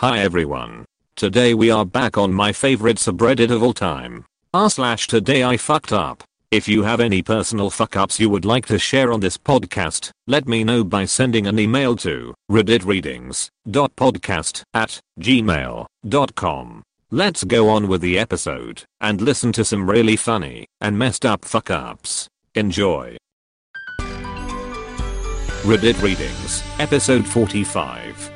Hi everyone. Today we are back on my favorite subreddit of all time. r slash today I fucked up. If you have any personal fuck ups you would like to share on this podcast, let me know by sending an email to redditreadings.podcast at gmail.com. Let's go on with the episode and listen to some really funny and messed up fuck ups. Enjoy. Reddit Readings, episode 45.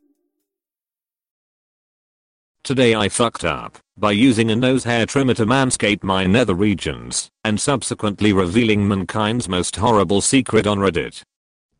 Today I fucked up by using a nose hair trimmer to manscape my nether regions and subsequently revealing mankind's most horrible secret on Reddit.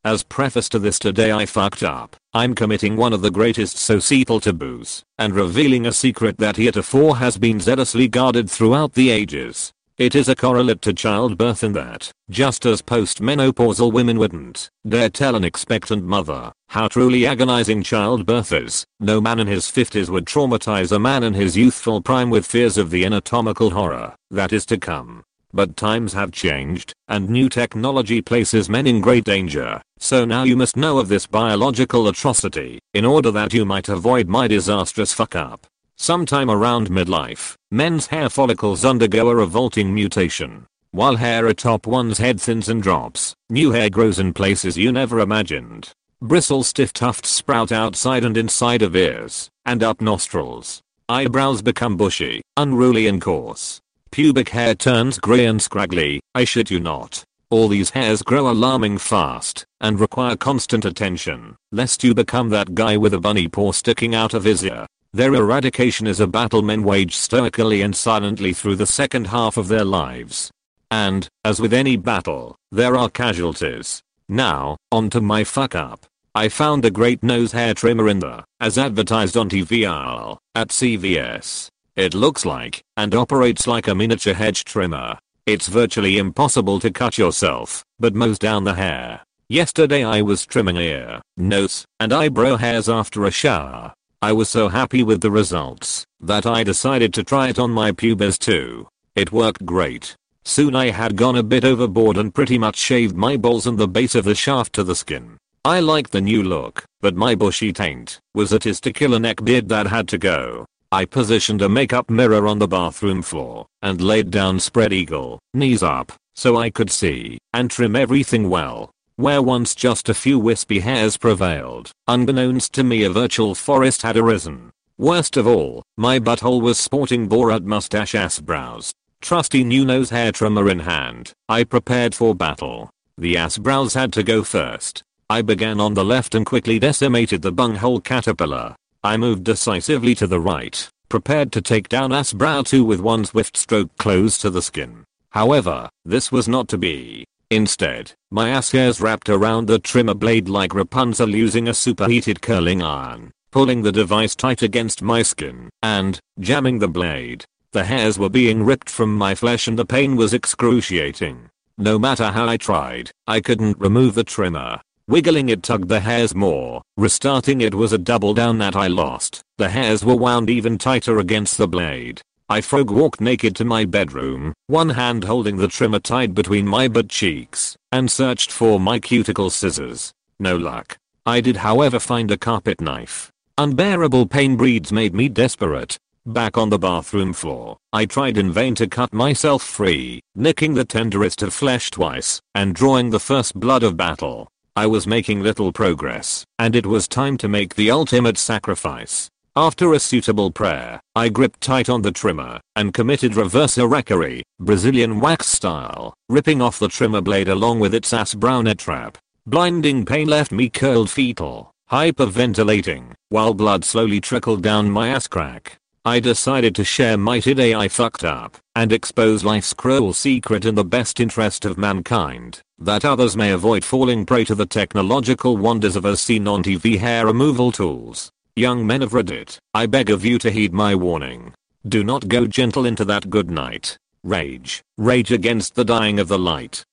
As preface to this today I fucked up, I'm committing one of the greatest societal taboos and revealing a secret that heretofore has been zealously guarded throughout the ages. It is a correlate to childbirth in that, just as postmenopausal women wouldn't dare tell an expectant mother how truly agonizing childbirth is, no man in his 50s would traumatize a man in his youthful prime with fears of the anatomical horror that is to come. But times have changed, and new technology places men in great danger, so now you must know of this biological atrocity, in order that you might avoid my disastrous fuck up. Sometime around midlife, men's hair follicles undergo a revolting mutation. While hair atop one's head thins and drops, new hair grows in places you never imagined. Bristle stiff tufts sprout outside and inside of ears, and up nostrils. Eyebrows become bushy, unruly and coarse. Pubic hair turns grey and scraggly, I shit you not. All these hairs grow alarming fast, and require constant attention, lest you become that guy with a bunny paw sticking out of his ear. Their eradication is a battle men wage stoically and silently through the second half of their lives. And, as with any battle, there are casualties. Now, on to my fuck up. I found a great nose hair trimmer in the, as advertised on TVR, at CVS. It looks like, and operates like a miniature hedge trimmer. It's virtually impossible to cut yourself, but mows down the hair. Yesterday I was trimming ear, nose, and eyebrow hairs after a shower. I was so happy with the results that I decided to try it on my pubes too. It worked great. Soon I had gone a bit overboard and pretty much shaved my balls and the base of the shaft to the skin. I liked the new look, but my bushy taint was a testicular neck beard that had to go. I positioned a makeup mirror on the bathroom floor and laid down spread eagle, knees up, so I could see and trim everything well. Where once just a few wispy hairs prevailed, unbeknownst to me a virtual forest had arisen. Worst of all, my butthole was sporting Borat mustache ass brows. Trusty new nose hair trimmer in hand, I prepared for battle. The ass brows had to go first. I began on the left and quickly decimated the bunghole caterpillar. I moved decisively to the right, prepared to take down ass brow 2 with one swift stroke close to the skin. However, this was not to be. Instead, my ass hairs wrapped around the trimmer blade like Rapunzel using a superheated curling iron, pulling the device tight against my skin, and, jamming the blade. The hairs were being ripped from my flesh and the pain was excruciating. No matter how I tried, I couldn't remove the trimmer. Wiggling it tugged the hairs more, restarting it was a double down that I lost. The hairs were wound even tighter against the blade. I frog walked naked to my bedroom, one hand holding the trimmer tied between my butt cheeks, and searched for my cuticle scissors. No luck. I did however find a carpet knife. Unbearable pain breeds made me desperate. Back on the bathroom floor, I tried in vain to cut myself free, nicking the tenderest of flesh twice, and drawing the first blood of battle. I was making little progress, and it was time to make the ultimate sacrifice. After a suitable prayer, I gripped tight on the trimmer and committed reverse harakiri, Brazilian wax style, ripping off the trimmer blade along with its ass brownet trap. Blinding pain left me curled fetal, hyperventilating, while blood slowly trickled down my ass crack. I decided to share my today I fucked up and expose life's cruel secret in the best interest of mankind, that others may avoid falling prey to the technological wonders of as seen on TV hair removal tools. Young men of Reddit, I beg of you to heed my warning. Do not go gentle into that good night. Rage. Rage against the dying of the light.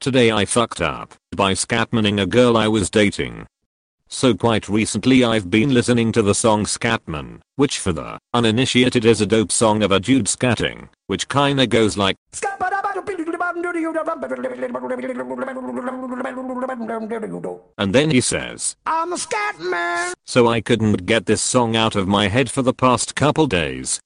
Today I fucked up by scatmaning a girl I was dating. So quite recently I've been listening to the song Scatman, which for the uninitiated is a dope song of a dude scatting, which kinda goes like and then he says, I'm a scat man. So I couldn't get this song out of my head for the past couple days.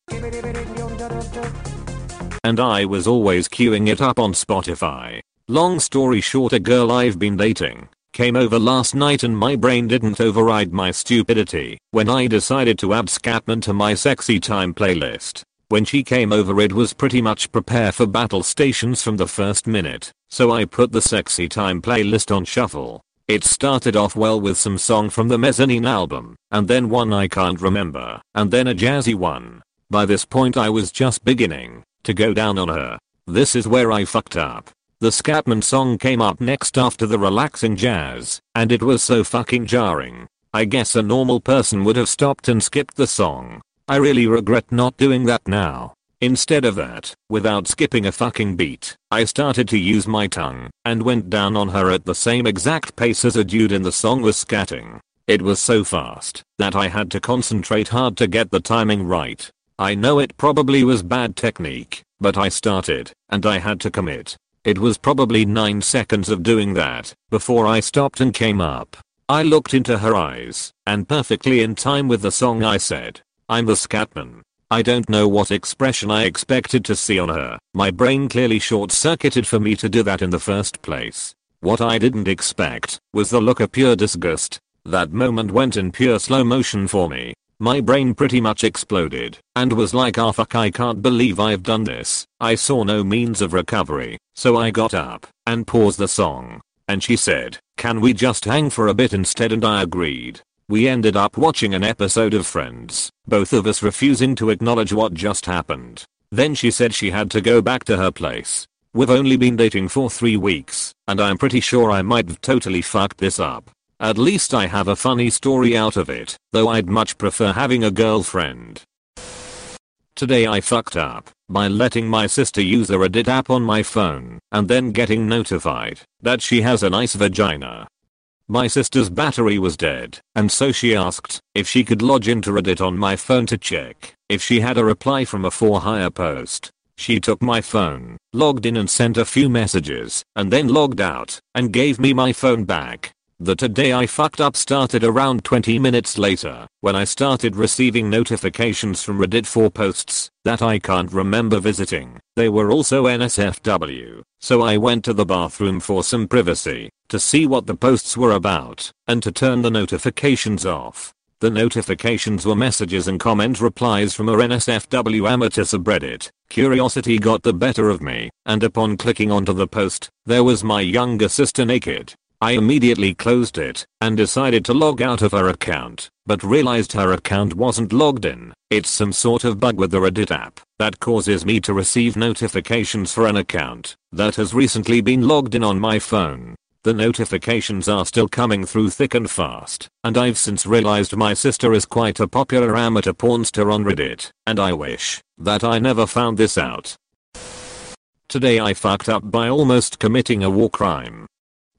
And I was always queuing it up on Spotify. Long story short a girl I've been dating came over last night and my brain didn't override my stupidity when I decided to add Scatman to my sexy time playlist. When she came over it was pretty much prepare for battle stations from the first minute, so I put the sexy time playlist on shuffle. It started off well with some song from the Mezzanine album, and then one I can't remember, and then a jazzy one. By this point I was just beginning to go down on her. This is where I fucked up. The Scatman song came up next after the relaxing jazz, and it was so fucking jarring. I guess a normal person would have stopped and skipped the song, I really regret not doing that now. Instead of that, without skipping a fucking beat, I started to use my tongue and went down on her at the same exact pace as a dude in the song was scatting. It was so fast that I had to concentrate hard to get the timing right. I know it probably was bad technique, but I started and I had to commit. It was probably 9 seconds of doing that before I stopped and came up. I looked into her eyes and perfectly in time with the song I said, I'm the scatman. I don't know what expression I expected to see on her. My brain clearly short-circuited for me to do that in the first place. What I didn't expect was the look of pure disgust. That moment went in pure slow motion for me. My brain pretty much exploded and was like ah oh, fuck I can't believe I've done this. I saw no means of recovery, so I got up and paused the song. And she said, can we just hang for a bit instead and I agreed. We ended up watching an episode of Friends, both of us refusing to acknowledge what just happened. Then she said she had to go back to her place. We've only been dating for 3 weeks, and I'm pretty sure I might have totally fucked this up. At least I have a funny story out of it, though I'd much prefer having a girlfriend. Today I fucked up by letting my sister use a Reddit app on my phone and then getting notified that she has a nice vagina my sister's battery was dead, and so she asked if she could lodge into Reddit on my phone to check if she had a reply from a for hire post. She took my phone, logged in and sent a few messages, and then logged out, and gave me my phone back. The today I fucked up started around 20 minutes later, when I started receiving notifications from Reddit for posts that I can't remember visiting. They were also NSFW, so I went to the bathroom for some privacy, to see what the posts were about, and to turn the notifications off. The notifications were messages and comment replies from a NSFW amateur subreddit. Curiosity got the better of me, and upon clicking onto the post, there was my younger sister naked. I immediately closed it, and decided to log out of her account, but realized her account wasn't logged in. It's some sort of bug with the Reddit app that causes me to receive notifications for an account that has recently been logged in on my phone. The notifications are still coming through thick and fast, and I've since realized my sister is quite a popular amateur pornster on Reddit, and I wish that I never found this out. Today I fucked up by almost committing a war crime.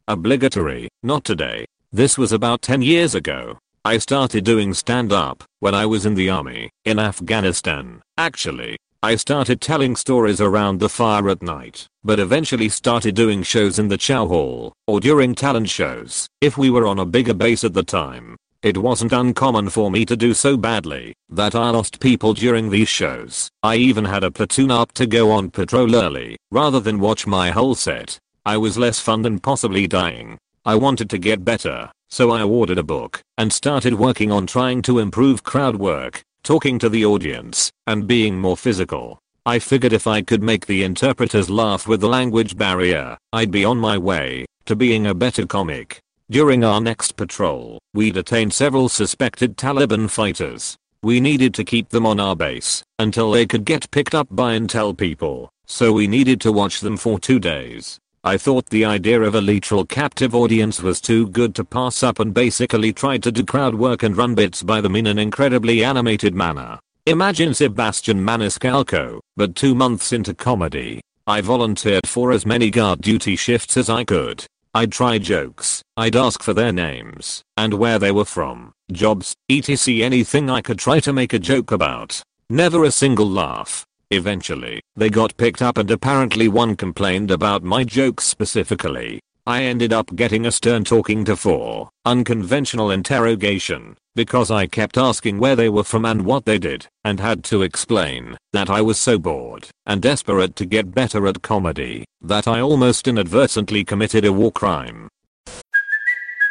Obligatory, not today. This was about 10 years ago. I started doing stand up when I was in the army in Afghanistan, actually, I started telling stories around the fire at night, but eventually started doing shows in the chow hall, or during talent shows, if we were on a bigger base at the time. It wasn't uncommon for me to do so badly that I lost people during these shows. I even had a platoon up to go on patrol early, rather than watch my whole set. I was less fun than possibly dying. I wanted to get better, So I ordered a book and started working on trying to improve crowd work, talking to the audience, and being more physical. I figured if I could make the interpreters laugh with the language barrier, I'd be on my way to being a better comic. During our next patrol, we detained several suspected Taliban fighters. We needed to keep them on our base until they could get picked up by intel people, so we needed to watch them for two days. I thought the idea of a literal captive audience was too good to pass up and basically tried to do crowd work and run bits by them in an incredibly animated manner. Imagine Sebastian Maniscalco, but two months into comedy. I volunteered for as many guard duty shifts as I could. I'd try jokes, I'd ask for their names, and where they were from, jobs, etc anything I could try to make a joke about. Never a single laugh. Eventually, they got picked up and apparently one complained about my jokes specifically. I ended up getting a stern talking to for unconventional interrogation because I kept asking where they were from and what they did and had to explain that I was so bored and desperate to get better at comedy that I almost inadvertently committed a war crime.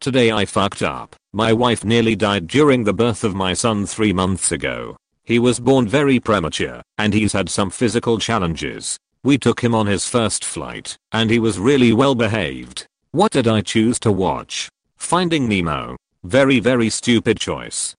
Today I fucked up. My wife nearly died during the birth of my son 3 months ago. He was born very premature, and he's had some physical challenges. We took him on his first flight, and he was really well behaved. What did I choose to watch? Finding Nemo. Very very stupid choice.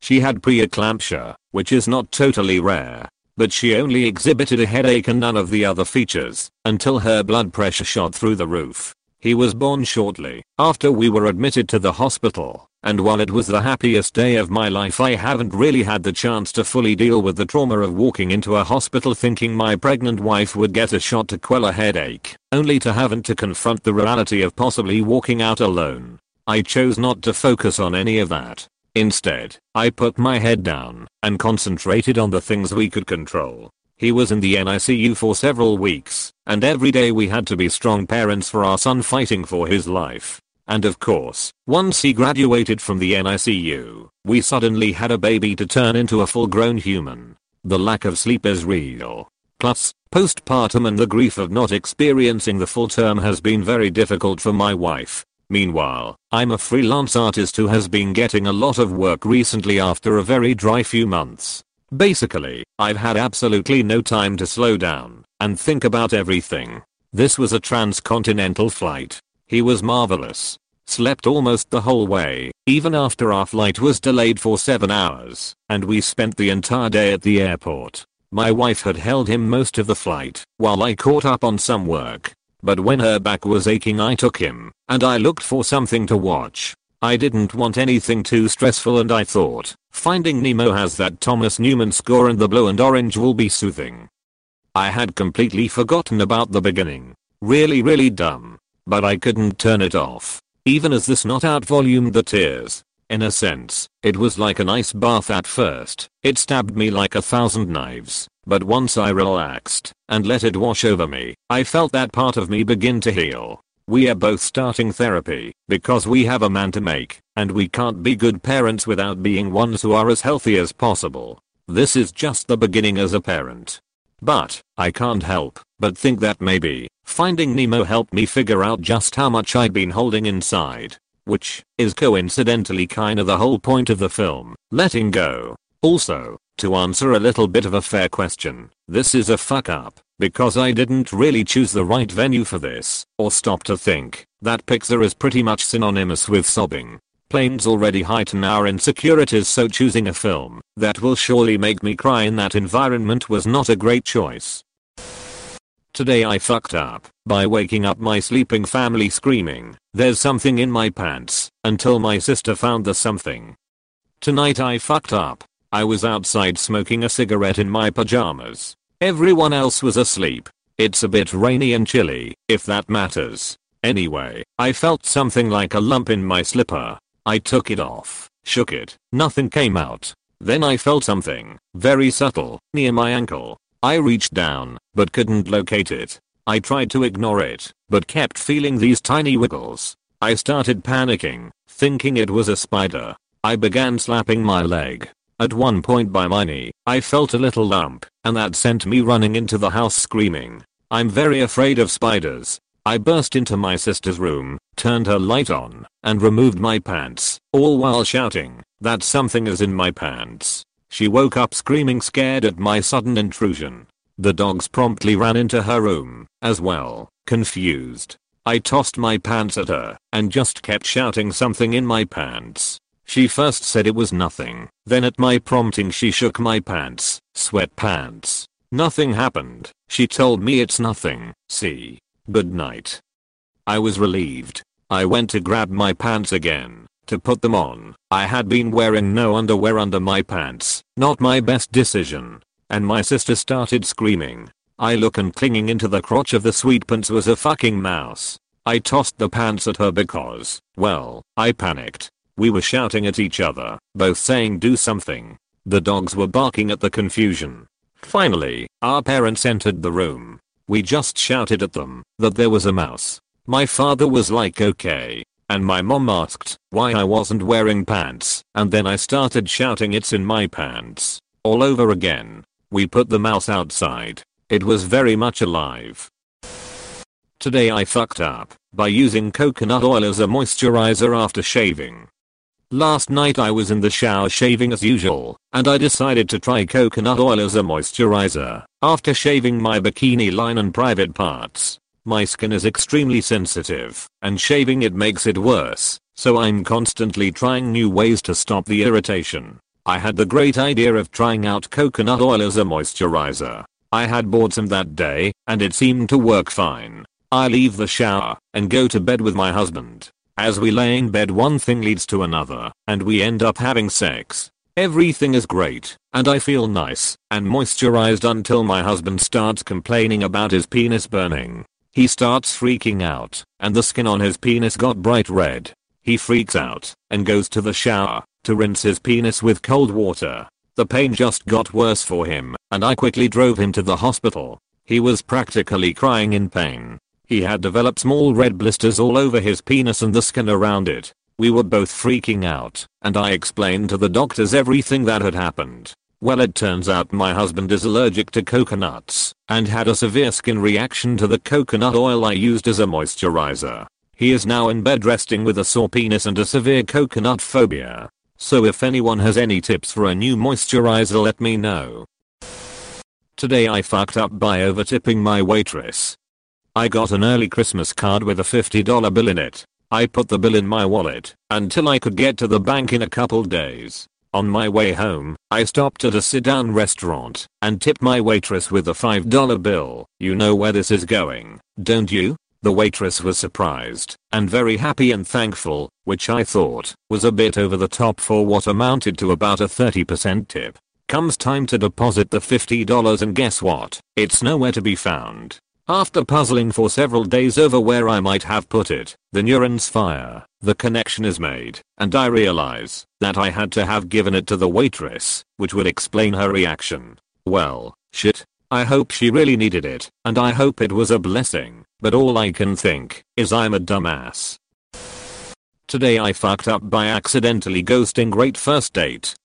She had preeclampsia, which is not totally rare, but she only exhibited a headache and none of the other features until her blood pressure shot through the roof. He was born shortly after we were admitted to the hospital, and while it was the happiest day of my life I haven't really had the chance to fully deal with the trauma of walking into a hospital thinking my pregnant wife would get a shot to quell a headache, only to having to confront the reality of possibly walking out alone. I chose not to focus on any of that. Instead, I put my head down and concentrated on the things we could control. He was in the NICU for several weeks, and every day we had to be strong parents for our son fighting for his life. And of course, once he graduated from the NICU, we suddenly had a baby to turn into a full grown human. The lack of sleep is real. Plus, postpartum and the grief of not experiencing the full term has been very difficult for my wife. Meanwhile, I'm a freelance artist who has been getting a lot of work recently after a very dry few months. Basically, I've had absolutely no time to slow down and think about everything. This was a transcontinental flight. He was marvelous. Slept almost the whole way, even after our flight was delayed for 7 hours, and we spent the entire day at the airport. My wife had held him most of the flight, while I caught up on some work. But when her back was aching I took him, and I looked for something to watch. I didn't want anything too stressful and I thought, Finding Nemo has that Thomas Newman score and the blue and orange will be soothing. I had completely forgotten about the beginning. Really really dumb. But I couldn't turn it off. Even as this not out volumed the tears. In a sense, it was like an ice bath at first. It stabbed me like a thousand knives. But once I relaxed and let it wash over me, I felt that part of me begin to heal. We are both starting therapy because we have a man to make and we can't be good parents without being ones who are as healthy as possible. This is just the beginning as a parent. But, I can't help but think that maybe, finding Nemo helped me figure out just how much I'd been holding inside. Which, is coincidentally kinda the whole point of the film, letting go. Also, to answer a little bit of a fair question, this is a fuck up. Because I didn't really choose the right venue for this, or stop to think, that Pixar is pretty much synonymous with sobbing. Planes already heighten our insecurities so choosing a film that will surely make me cry in that environment was not a great choice. Today I fucked up by waking up my sleeping family screaming, there's something in my pants, until my sister found the something. Tonight I fucked up. I was outside smoking a cigarette in my pajamas Everyone else was asleep. It's a bit rainy and chilly, if that matters. Anyway, I felt something like a lump in my slipper. I took it off, shook it, nothing came out. Then I felt something, very subtle, near my ankle. I reached down, but couldn't locate it. I tried to ignore it, but kept feeling these tiny wiggles. I started panicking, thinking it was a spider. I began slapping my leg. At one point by my knee, I felt a little lump, and that sent me running into the house screaming. I'm very afraid of spiders, I burst into my sister's room, turned her light on, and removed my pants, all while shouting that something is in my pants. She woke up screaming scared at my sudden intrusion. The dogs promptly ran into her room, as well, confused. I tossed my pants at her, and just kept shouting something in my pants. She first said it was nothing, then at my prompting she shook my pants, sweatpants. Nothing happened. She told me it's nothing, see. Good night. I was relieved. I went to grab my pants again, to put them on. I had been wearing no underwear under my pants, not my best decision. And my sister started screaming. I look and clinging into the crotch of the sweet pants was a fucking mouse. I tossed the pants at her because, well, I panicked. We were shouting at each other, both saying do something. The dogs were barking at the confusion. Finally, our parents entered the room. We just shouted at them that there was a mouse. My father was like okay. And my mom asked why I wasn't wearing pants and then I started shouting it's in my pants. All over again. We put the mouse outside. It was very much alive. Today I fucked up by using coconut oil as a moisturizer after shaving. Last night I was in the shower shaving as usual, and I decided to try coconut oil as a moisturizer. After shaving my bikini line and private parts, my skin is extremely sensitive, and shaving it makes it worse, so I'm constantly trying new ways to stop the irritation. I had the great idea of trying out coconut oil as a moisturizer. I had bought some that day, and it seemed to work fine. I leave the shower and go to bed with my husband. As we lay in bed one thing leads to another, and we end up having sex. Everything is great, and I feel nice and moisturized until my husband starts complaining about his penis burning. He starts freaking out, and the skin on his penis got bright red. He freaks out and goes to the shower to rinse his penis with cold water. The pain just got worse for him, and I quickly drove him to the hospital. He was practically crying in pain. He had developed small red blisters all over his penis and the skin around it. We were both freaking out, and I explained to the doctors everything that had happened. Well it turns out my husband is allergic to coconuts, and had a severe skin reaction to the coconut oil I used as a moisturizer. He is now in bed resting with a sore penis and a severe coconut phobia. So if anyone has any tips for a new moisturizer let me know. Today I fucked up by over tipping my waitress. I got an early Christmas card with a $50 bill in it. I put the bill in my wallet until I could get to the bank in a couple days. On my way home, I stopped at a sit-down restaurant and tipped my waitress with a $5 bill. You know where this is going, don't you? The waitress was surprised and very happy and thankful, which I thought was a bit over the top for what amounted to about a 30% tip. Comes time to deposit the $50 and guess what? It's nowhere to be found. After puzzling for several days over where I might have put it, the neurons fire, the connection is made, and I realize that I had to have given it to the waitress, which would explain her reaction. Well, shit. I hope she really needed it, and I hope it was a blessing, but all I can think is I'm a dumbass. Today I fucked up by accidentally ghosting great first date.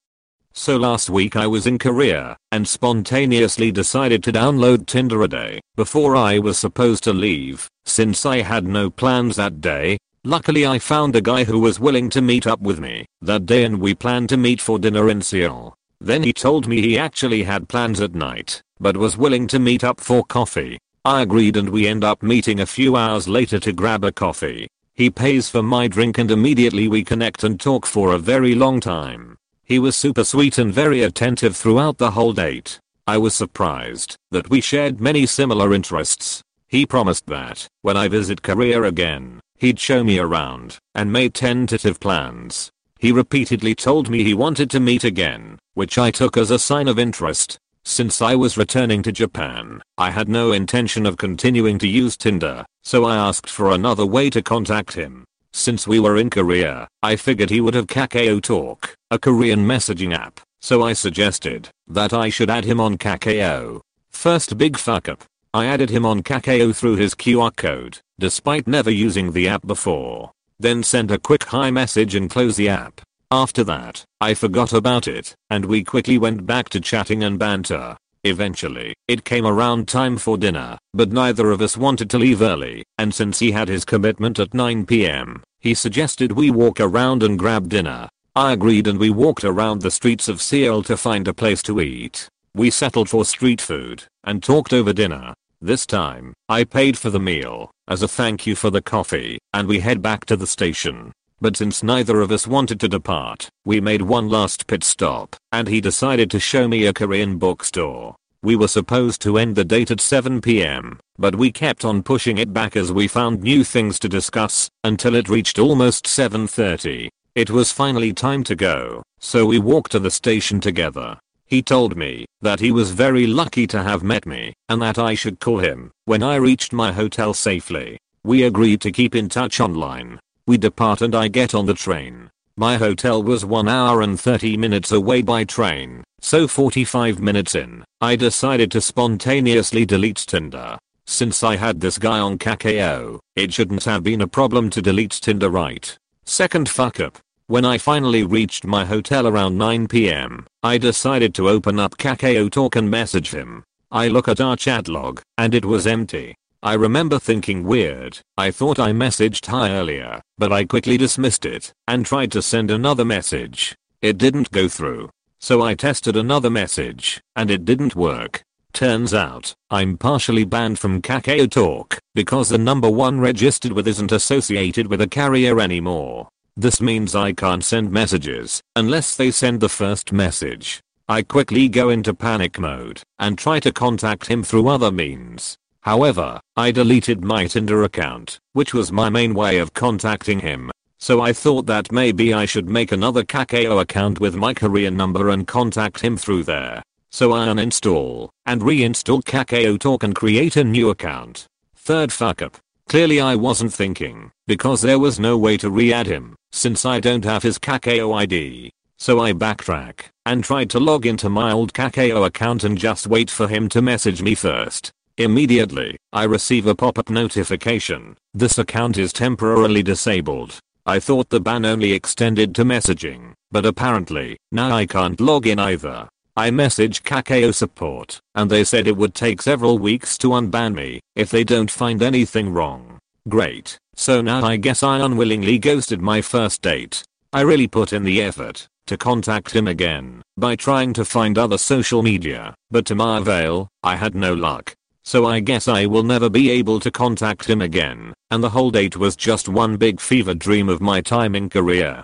So last week I was in Korea and spontaneously decided to download Tinder a day before I was supposed to leave since I had no plans that day. Luckily I found a guy who was willing to meet up with me that day and we planned to meet for dinner in Seoul. Then he told me he actually had plans at night but was willing to meet up for coffee. I agreed and we end up meeting a few hours later to grab a coffee. He pays for my drink and immediately we connect and talk for a very long time. He was super sweet and very attentive throughout the whole date. I was surprised that we shared many similar interests. He promised that, when I visit Korea again, he'd show me around, and made tentative plans. He repeatedly told me he wanted to meet again, which I took as a sign of interest. Since I was returning to Japan, I had no intention of continuing to use Tinder, so I asked for another way to contact him. Since we were in Korea, I figured he would have Kakao Talk, a Korean messaging app, so I suggested that I should add him on Kakao. First big fuck up. I added him on Kakao through his QR code, despite never using the app before. Then sent a quick hi message and close the app. After that, I forgot about it, and we quickly went back to chatting and banter. Eventually, it came around time for dinner, but neither of us wanted to leave early, and since he had his commitment at 9pm, he suggested we walk around and grab dinner. I agreed and we walked around the streets of Seoul to find a place to eat. We settled for street food, and talked over dinner. This time, I paid for the meal, as a thank you for the coffee, and we head back to the station. But since neither of us wanted to depart, we made one last pit stop, and he decided to show me a Korean bookstore. We were supposed to end the date at 7pm, but we kept on pushing it back as we found new things to discuss, until it reached almost 7.30. It was finally time to go, so we walked to the station together. He told me that he was very lucky to have met me, and that I should call him when I reached my hotel safely. We agreed to keep in touch online, we depart and I get on the train. My hotel was 1 hour and 30 minutes away by train, so 45 minutes in, I decided to spontaneously delete Tinder. Since I had this guy on Kakao, it shouldn't have been a problem to delete Tinder right. Second fuck up. When I finally reached my hotel around 9pm, I decided to open up Kakao Talk and message him. I look at our chat log, and it was empty. I remember thinking weird, I thought I messaged hi earlier, but I quickly dismissed it and tried to send another message. It didn't go through. So I tested another message, and it didn't work. Turns out, I'm partially banned from Kakao Talk because the number one registered with isn't associated with a carrier anymore. This means I can't send messages unless they send the first message. I quickly go into panic mode and try to contact him through other means. However, I deleted my Tinder account, which was my main way of contacting him. So I thought that maybe I should make another Kakao account with my Korean number and contact him through there. So I uninstall and reinstall Kakao Talk and create a new account. Third fuck up. Clearly I wasn't thinking, because there was no way to re-add him, since I don't have his Kakao ID. So I backtrack and tried to log into my old Kakao account and just wait for him to message me first. Immediately, I receive a pop-up notification. This account is temporarily disabled. I thought the ban only extended to messaging, but apparently, now I can't log in either. I messaged Kakao support, and they said it would take several weeks to unban me, if they don't find anything wrong. Great, so now I guess I unwillingly ghosted my first date. I really put in the effort to contact him again by trying to find other social media, but to my avail, I had no luck. So I guess I will never be able to contact him again, and the whole date was just one big fever dream of my time in Korea.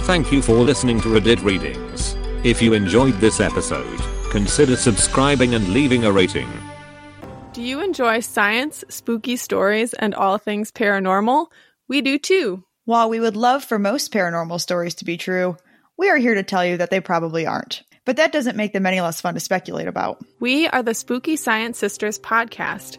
Thank you for listening to Reddit Readings. If you enjoyed this episode, consider subscribing and leaving a rating. Do you enjoy science, spooky stories, and all things paranormal? We do too. While we would love for most paranormal stories to be true, we are here to tell you that they probably aren't but that doesn't make them any less fun to speculate about. We are the Spooky Science Sisters podcast.